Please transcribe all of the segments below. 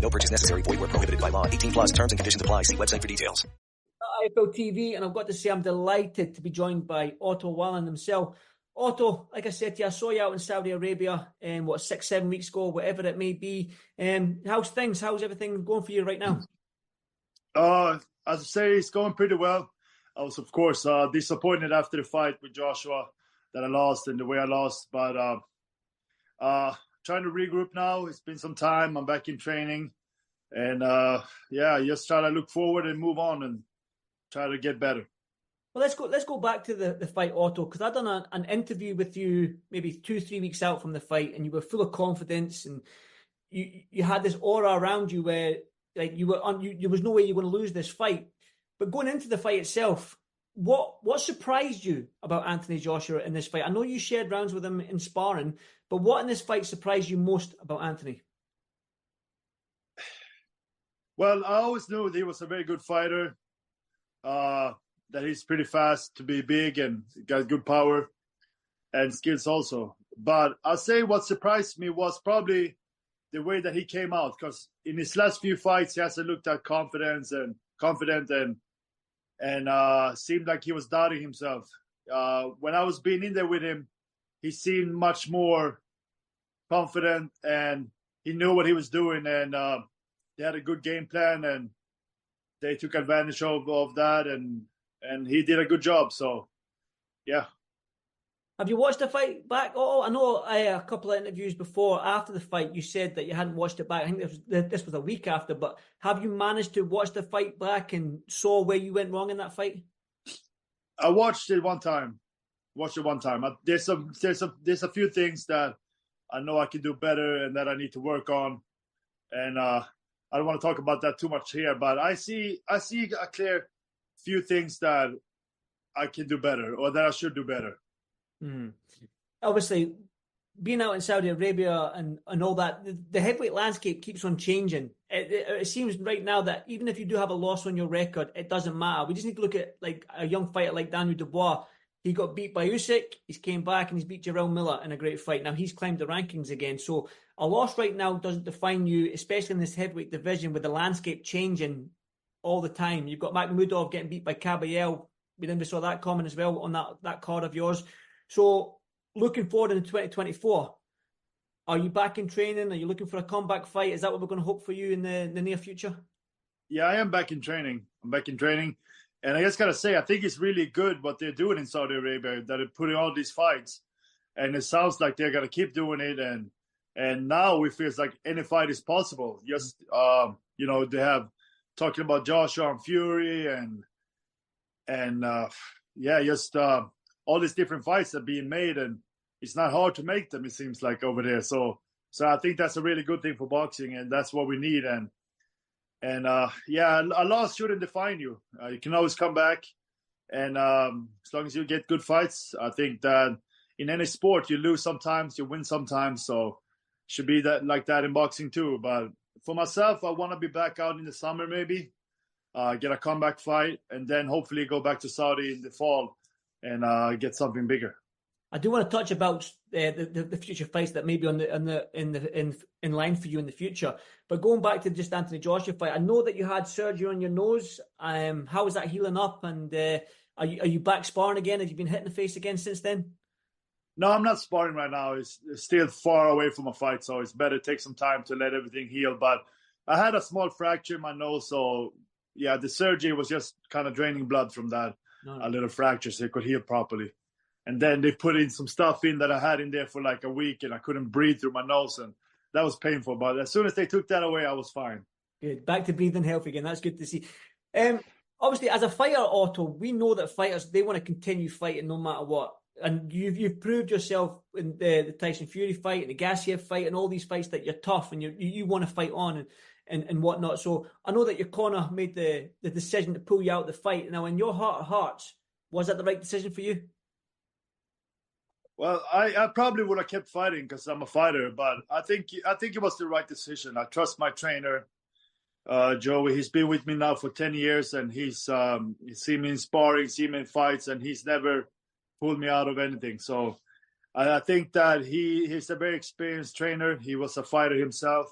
No purchase necessary. Void were prohibited by law. 18 plus terms and conditions apply. See website for details. IFL TV, and I've got to say I'm delighted to be joined by Otto Wallin himself. Otto, like I said to you, I saw you out in Saudi Arabia, um, what six, seven weeks ago, whatever it may be. Um, how's things? How's everything going for you right now? Uh, as I say, it's going pretty well. I was, of course, uh, disappointed after the fight with Joshua that I lost and the way I lost, but uh, uh, trying to regroup now. It's been some time. I'm back in training, and uh, yeah, just try to look forward and move on and try to get better. Well, let's go. Let's go back to the, the fight, Otto, because I done a, an interview with you maybe two, three weeks out from the fight, and you were full of confidence, and you you had this aura around you where like you were on. You, there was no way you were going to lose this fight. But going into the fight itself, what what surprised you about Anthony Joshua in this fight? I know you shared rounds with him in sparring, but what in this fight surprised you most about Anthony? Well, I always knew he was a very good fighter. Uh, that he's pretty fast to be big and got good power and skills also. But I'll say what surprised me was probably the way that he came out because in his last few fights he hasn't looked at confidence and confident and and uh, seemed like he was doubting himself. Uh, when I was being in there with him, he seemed much more confident and he knew what he was doing and uh, they had a good game plan and they took advantage of, of that and and he did a good job. So, yeah. Have you watched the fight back? Oh, I know uh, a couple of interviews before, after the fight, you said that you hadn't watched it back. I think this was, this was a week after, but have you managed to watch the fight back and saw where you went wrong in that fight? I watched it one time. Watched it one time. There's some, there's a, there's a few things that I know I can do better and that I need to work on. And uh, I don't want to talk about that too much here, but I see, I see a clear few things that I can do better or that I should do better. Mm. Obviously, being out in Saudi Arabia and, and all that, the, the heavyweight landscape keeps on changing. It, it, it, seems right now that even if you do have a loss on your record, it doesn't matter. We just need to look at like a young fighter like Daniel Dubois. He got beat by Usyk. He's came back and he's beat Jarrell Miller in a great fight. Now he's climbed the rankings again. So a loss right now doesn't define you, especially in this heavyweight division with the landscape changing all the time. You've got Makhmudov getting beat by Kabayel. We then we saw that comment as well on that, that card of yours. So looking forward into 2024, are you back in training? Are you looking for a comeback fight? Is that what we're going to hope for you in the, in the near future? Yeah, I am back in training. I'm back in training. And I just got to say, I think it's really good what they're doing in Saudi Arabia, that they're putting all these fights. And it sounds like they're going to keep doing it. And and now it feels like any fight is possible. Just, um, you know, they have talking about Joshua and Fury and and uh, yeah, just uh, all these different fights are being made, and it's not hard to make them. It seems like over there. So so I think that's a really good thing for boxing, and that's what we need. And and uh, yeah, a loss shouldn't define you. Uh, you can always come back, and um, as long as you get good fights, I think that in any sport you lose sometimes, you win sometimes. So should be that like that in boxing too. But for myself, I want to be back out in the summer maybe uh, get a comeback fight, and then hopefully go back to Saudi in the fall and uh, get something bigger. I do want to touch about uh, the, the future fights that may be on the on the in the in in line for you in the future. But going back to just Anthony Joshua fight, I know that you had surgery on your nose. Um, how is that healing up? And uh, are you are you back sparring again? Have you been hitting the face again since then? No, I'm not sparring right now. It's, it's still far away from a fight, so it's better take some time to let everything heal. But I had a small fracture in my nose, so yeah, the surgery was just kind of draining blood from that no. a little fracture, so it could heal properly. And then they put in some stuff in that I had in there for like a week, and I couldn't breathe through my nose, and that was painful. But as soon as they took that away, I was fine. Good, back to breathing healthy again. That's good to see. Um, obviously, as a fighter, Otto, we know that fighters they want to continue fighting no matter what and you've you've proved yourself in the, the Tyson Fury fight and the Gassiev fight and all these fights that you're tough and you you want to fight on and, and and whatnot. So I know that your corner made the the decision to pull you out of the fight. Now, in your heart of hearts, was that the right decision for you? Well, I, I probably would have kept fighting because I'm a fighter, but I think I think it was the right decision. I trust my trainer, uh, Joey. He's been with me now for ten years, and he's um, he's seen me in sparring, seen me in fights, and he's never pulled me out of anything. So I, I think that he he's a very experienced trainer. He was a fighter himself.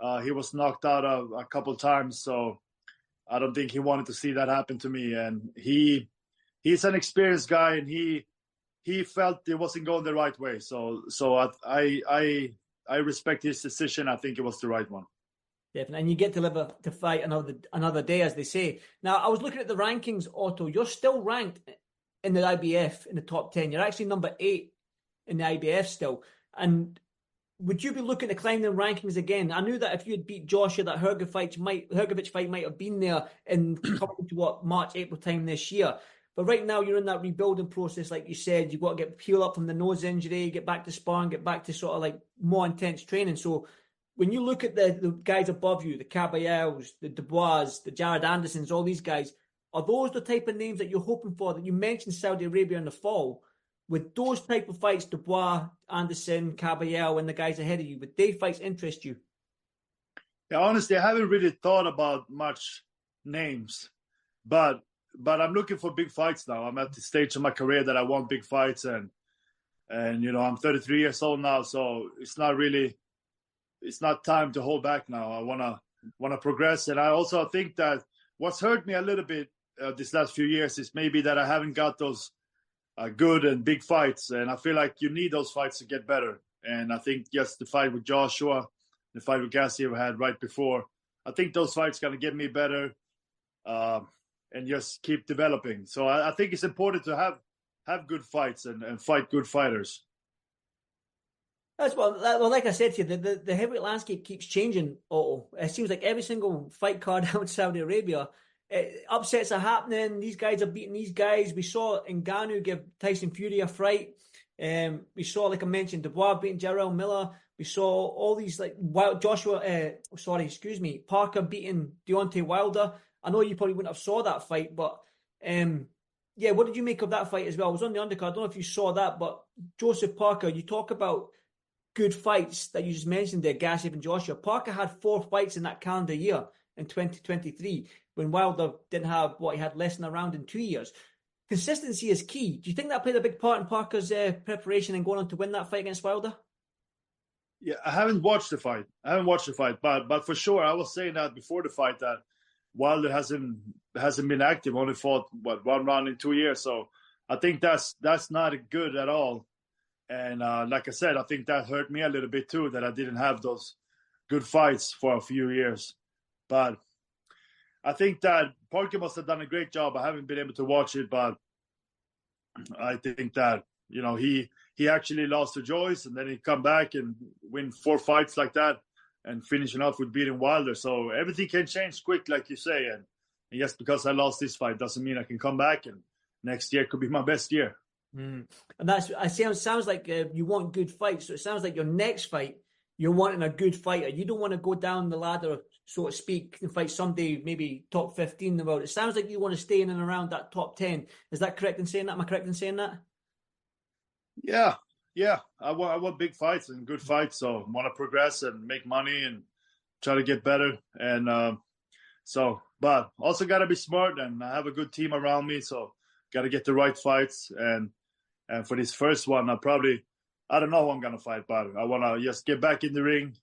Uh, he was knocked out a, a couple times, so I don't think he wanted to see that happen to me. And he he's an experienced guy, and he he felt it wasn't going the right way. So so I I I, respect his decision. I think it was the right one. Definitely, and you get to live a, to fight another another day, as they say. Now, I was looking at the rankings, Otto. You're still ranked in the IBF in the top 10. You're actually number eight in the IBF still. And would you be looking to climb the rankings again? I knew that if you had beat Joshua, that Hrgovic fight might Hrgovic fight might have been there in coming to what March, April time this year. But right now you're in that rebuilding process, like you said. You've got to get heal up from the nose injury, get back to sparring, get back to sort of like more intense training. So when you look at the, the guys above you, the Kabayels, the Dubois, the Jared Andersons, all these guys, are those the type of names that you're hoping for? That you mentioned Saudi Arabia in the fall. With those type of fights, Dubois, Anderson, Kabayel, and the guys ahead of you, would they fights interest you? Yeah, honestly, I haven't really thought about much names, but but I'm looking for big fights now. I'm at the stage of my career that I want big fights, and and you know I'm 33 years old now, so it's not really it's not time to hold back now. I wanna wanna progress, and I also think that what's hurt me a little bit uh, this last few years is maybe that I haven't got those good and big fights, and I feel like you need those fights to get better. And I think yes, the fight with Joshua, the fight with Gassiev had right before, I think those fights gonna get me better, uh, and just keep developing. So I, I, think it's important to have have good fights and, and fight good fighters. That's well, well, like I said to you, the, the, the heavyweight landscape keeps changing. Oh, it seems like every single fight card out in Saudi Arabia it, upsets are happening. These guys are beating these guys. We saw Ngannou give Tyson Fury a fright. Um, we saw, like I mentioned, Dubois beating Jarrell Miller. We saw all these like Wild Joshua. Uh, sorry, excuse me, Parker beating Deontay Wilder. I know you probably wouldn't have saw that fight, but um, yeah, what did you make of that fight as well? I was on the undercard. I don't know if you saw that, but Joseph Parker. You talk about good fights that you just mentioned there, Gassiev and Joshua. Parker had four fights in that calendar year in 2023 when Wilder didn't have what he had less than a round in two years. Consistency is key. Do you think that played a big part in Parker's uh, preparation and going on to win that fight against Wilder? Yeah, I haven't watched the fight. I haven't watched the fight, but but for sure, I was saying that before the fight that Wilder hasn't hasn't been active. Only fought what one round in two years. So I think that's that's not good at all. And uh, like I said, I think that hurt me a little bit too that I didn't have those good fights for a few years. But I think that Parker must have done a great job. I haven't been able to watch it, but I think that you know he he actually lost to Joyce and then he come back and win four fights like that and finishing off with beating Wilder. So everything can change quick, like you say. And, and yes, because I lost this fight doesn't mean I can come back and next year could be my best year. Mm. And that's I sound sounds like uh, you want good fights. So it sounds like your next fight you're wanting a good fighter. You don't want to go down the ladder, so to speak, and fight somebody maybe top fifteen in the world. It sounds like you want to stay in and around that top ten. Is that correct in saying that? Am I correct in saying that? Yeah, yeah. I want I want big fights and good fights. So I want to progress and make money and try to get better. And uh, So, but also got to be smart and I have a good team around me. So, got to get the right fights. And and for this first one, I probably I don't know who I'm gonna fight, but I want to just get back in the ring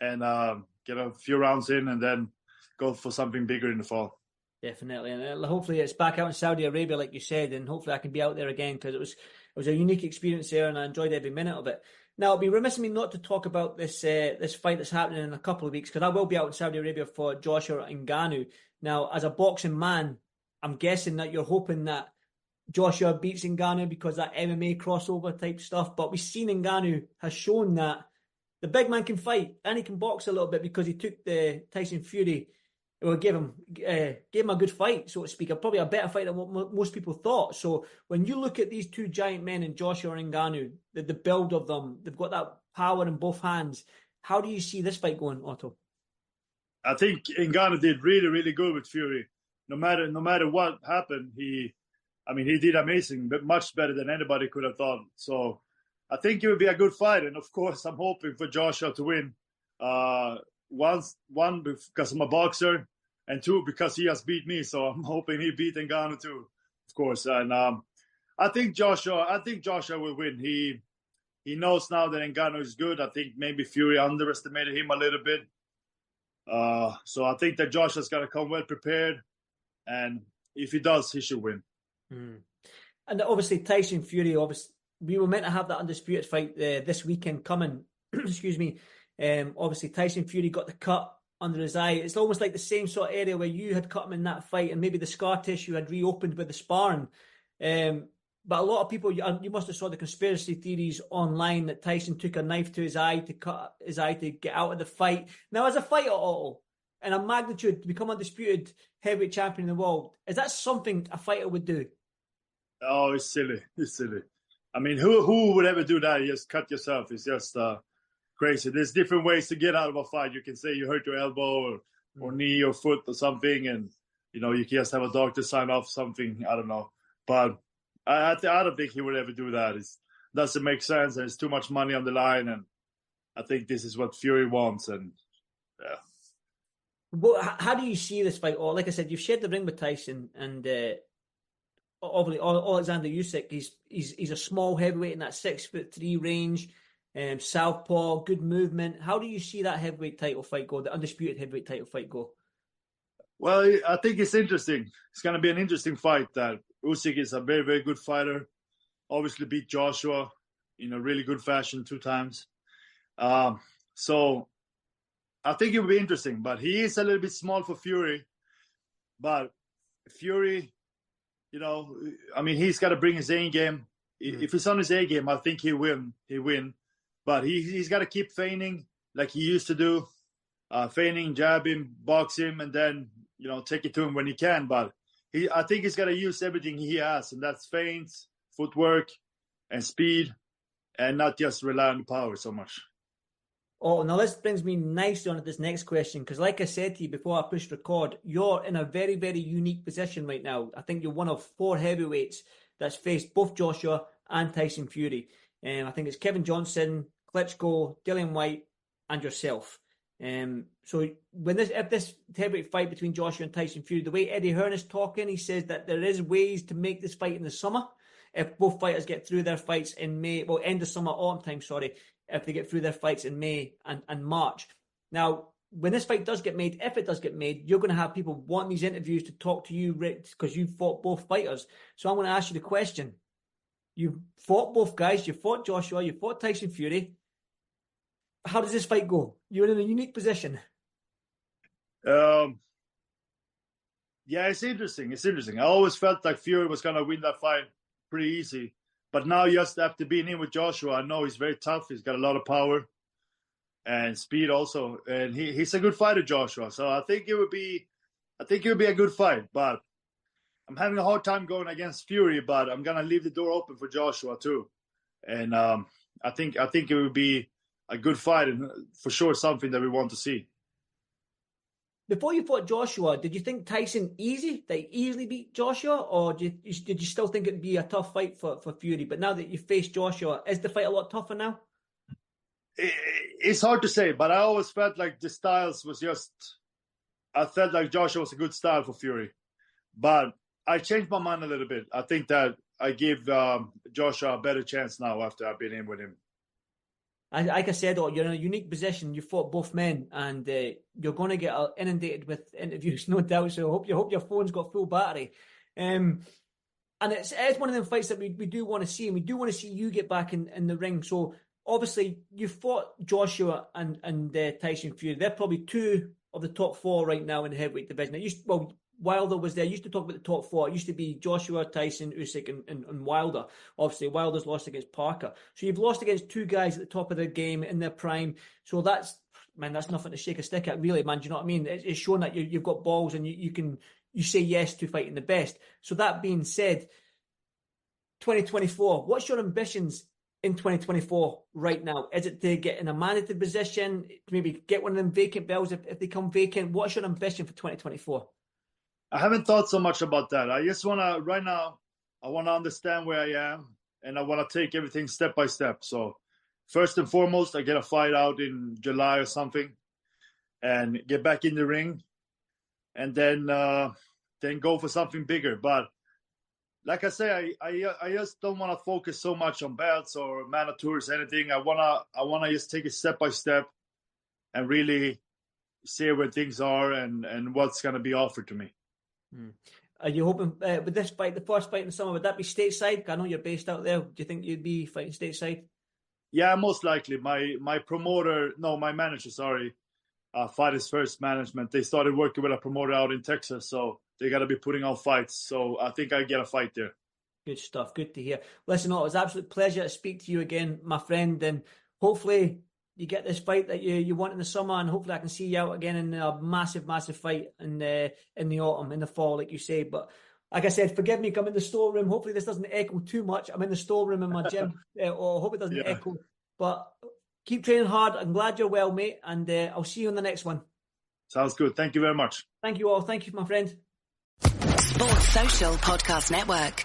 and um, get a few rounds in, and then go for something bigger in the fall. Definitely, and uh, hopefully it's back out in Saudi Arabia, like you said, and hopefully I can be out there again because it was it was a unique experience there, and I enjoyed every minute of it. Now, it'd be remiss of me not to talk about this uh, this fight that's happening in a couple of weeks because I will be out in Saudi Arabia for Joshua Ngannou. Now, as a boxing man, I'm guessing that you're hoping that Joshua beats Ngannou because that MMA crossover type stuff. But we've seen Ngannou has shown that the big man can fight and he can box a little bit because he took the Tyson Fury well, gave him uh, gave him a good fight, so to speak. Probably a better fight than what most people thought. So when you look at these two giant men in Joshua and Ngannou, the, the build of them, they've got that power in both hands. How do you see this fight going, Otto? I think Ngannou did really, really good with Fury. No matter no matter what happened, he, I mean, he did amazing, but much better than anybody could have thought. So I think it would be a good fight, and of course, I'm hoping for Joshua to win. Uh, once one because I'm a boxer, and two because he has beat me. So I'm hoping he beat Ngannou too, of course. And um, I think Joshua, I think Joshua will win. He he knows now that Ngannou is good. I think maybe Fury underestimated him a little bit. Uh, so I think that Joshua's gonna come well prepared, and if he does, he should win. Mm. And obviously Tyson Fury, obviously we were meant to have that undisputed fight uh, this weekend coming. excuse me. Um, obviously Tyson Fury got the cut under his eye. It's almost like the same sort of area where you had cut him in that fight, and maybe the scar tissue had reopened with the sparring. Um, but a lot of people, you, you, must have saw the conspiracy theories online that Tyson took a knife to his eye to cut his eye to get out of the fight. Now, as a fighter, all and a magnitude to become undisputed heavyweight champion in the world, is that something a fighter would do? Oh, it's silly. It's silly. I mean, who who would ever do that? You just cut yourself. It's just uh, crazy. There's different ways to get out of a fight. You can say you hurt your elbow or, or mm. knee or foot or something, and you know you can just have a doctor sign off something. I don't know, but I I, th- I don't think he would ever do that. It doesn't make sense, and it's too much money on the line. And I think this is what Fury wants, and yeah. Well, how do you see this fight? Or like I said, you've shared the ring with Tyson, and uh, obviously Alexander Usyk. He's he's he's a small heavyweight in that six foot three range um, southpaw, good movement. How do you see that heavyweight title fight go? The undisputed heavyweight title fight go? Well, I think it's interesting. It's going to be an interesting fight. That Usyk is a very, very good fighter. Obviously, beat Joshua in a really good fashion two times. Um, so I think it will be interesting. But he is a little bit small for Fury. But Fury, you know, I mean, he's got to bring his A game. Mm-hmm. If he's on his A game, I think he win. He win. But he he's got to keep feigning like he used to do, uh, feigning, jab him, box him, and then you know take it to him when he can. But he, I think he's got to use everything he has, and that's feints, footwork, and speed, and not just rely on the power so much. Oh, now this brings me nicely on to this next question because, like I said to you before I pushed record, you're in a very, very unique position right now. I think you're one of four heavyweights that's faced both Joshua and Tyson Fury. Um, I think it's Kevin Johnson, Klitschko, Dillian Whyte, and yourself. Um, so when this if this heavyweight fight between Joshua and Tyson Fury, the way Eddie Hearn is talking, he says that there is ways to make this fight in the summer. If both fighters get through their fights in May, well, end of summer, autumn time, sorry, if they get through their fights in May and, and March. Now, when this fight does get made, if it does get made, you're going to have people wanting these interviews to talk to you, Rick, because you fought both fighters. So I'm going to ask you the question you fought both guys. You fought Joshua. You fought Tyson Fury. How does this fight go? You're in a unique position. Um, yeah, it's interesting. It's interesting. I always felt like Fury was gonna win that fight pretty easy, but now just after being in with Joshua, I know he's very tough. He's got a lot of power and speed also, and he, he's a good fighter, Joshua. So I think it would be, I think it would be a good fight. But I'm having a hard time going against Fury, but I'm gonna leave the door open for Joshua too, and um, I think I think it would be a good fight and for sure something that we want to see. Before you fought Joshua, did you think Tyson easy? They easily beat Joshua, or did you, did you still think it'd be a tough fight for, for Fury? But now that you face Joshua, is the fight a lot tougher now? It's hard to say, but I always felt like the styles was just I felt like Joshua was a good style for Fury, but I changed my mind a little bit. I think that I give um, Joshua a better chance now after I've been in with him. Like I said, oh, you're in a unique position. You fought both men, and uh, you're going to get uh, inundated with interviews, no doubt. So I hope you hope your phone's got full battery. Um, and it's, it's one of them fights that we, we do want to see, and we do want to see you get back in, in the ring. So obviously, you fought Joshua and and uh, Tyson Fury. They're probably two of the top four right now in the heavyweight division. Used well, Wilder was there. I used to talk about the top four. It used to be Joshua, Tyson, Usyk, and, and, and, Wilder. Obviously, Wilder's lost against Parker. So you've lost against two guys at the top of their game in their prime. So that's man, that's nothing to shake a stick at, really, man. Do you know what I mean? It's showing that you, have got balls and you, you can you say yes to fighting the best. So that being said, 2024. What's your ambitions in 2024 right now? Is it to get in a mandated position, maybe get one of them vacant belts if, if they come vacant? What's your ambition for 2024? I haven't thought so much about that. I just want to, right now, I want to understand where I am and I want to take everything step by step. So, first and foremost, I get a fight out in July or something and get back in the ring and then, uh, then go for something bigger. But like I say, I, I, I just don't want to focus so much on belts or mandatories, anything. I wanna I wanna just take it step by step and really see where things are and and what's gonna be offered to me. Hmm. Are you hoping uh, with this fight, the first fight in the summer, would that be stateside? I know you're based out there. Do you think you'd be fighting stateside? Yeah, most likely. My my promoter, no, my manager, sorry, uh, Fighters First Management. They started working with a promoter out in Texas, so they got to be putting on fights. So I think I get a fight there. Good stuff. Good to hear. Listen, it was absolute pleasure to speak to you again, my friend, and hopefully you get this fight that you, you want in the summer, and hopefully I can see you out again in a massive, massive fight in the in the autumn, in the fall, like you say. But like I said, forgive me, I'm in the storeroom. Hopefully this doesn't echo too much. I'm in the storeroom in my gym, uh, or hope it doesn't yeah. echo. But keep training hard. I'm glad you're well, mate, and uh, I'll see you on the next one. Sounds good. Thank you very much. Thank you all. Thank you, my friend. Sports Social Podcast Network.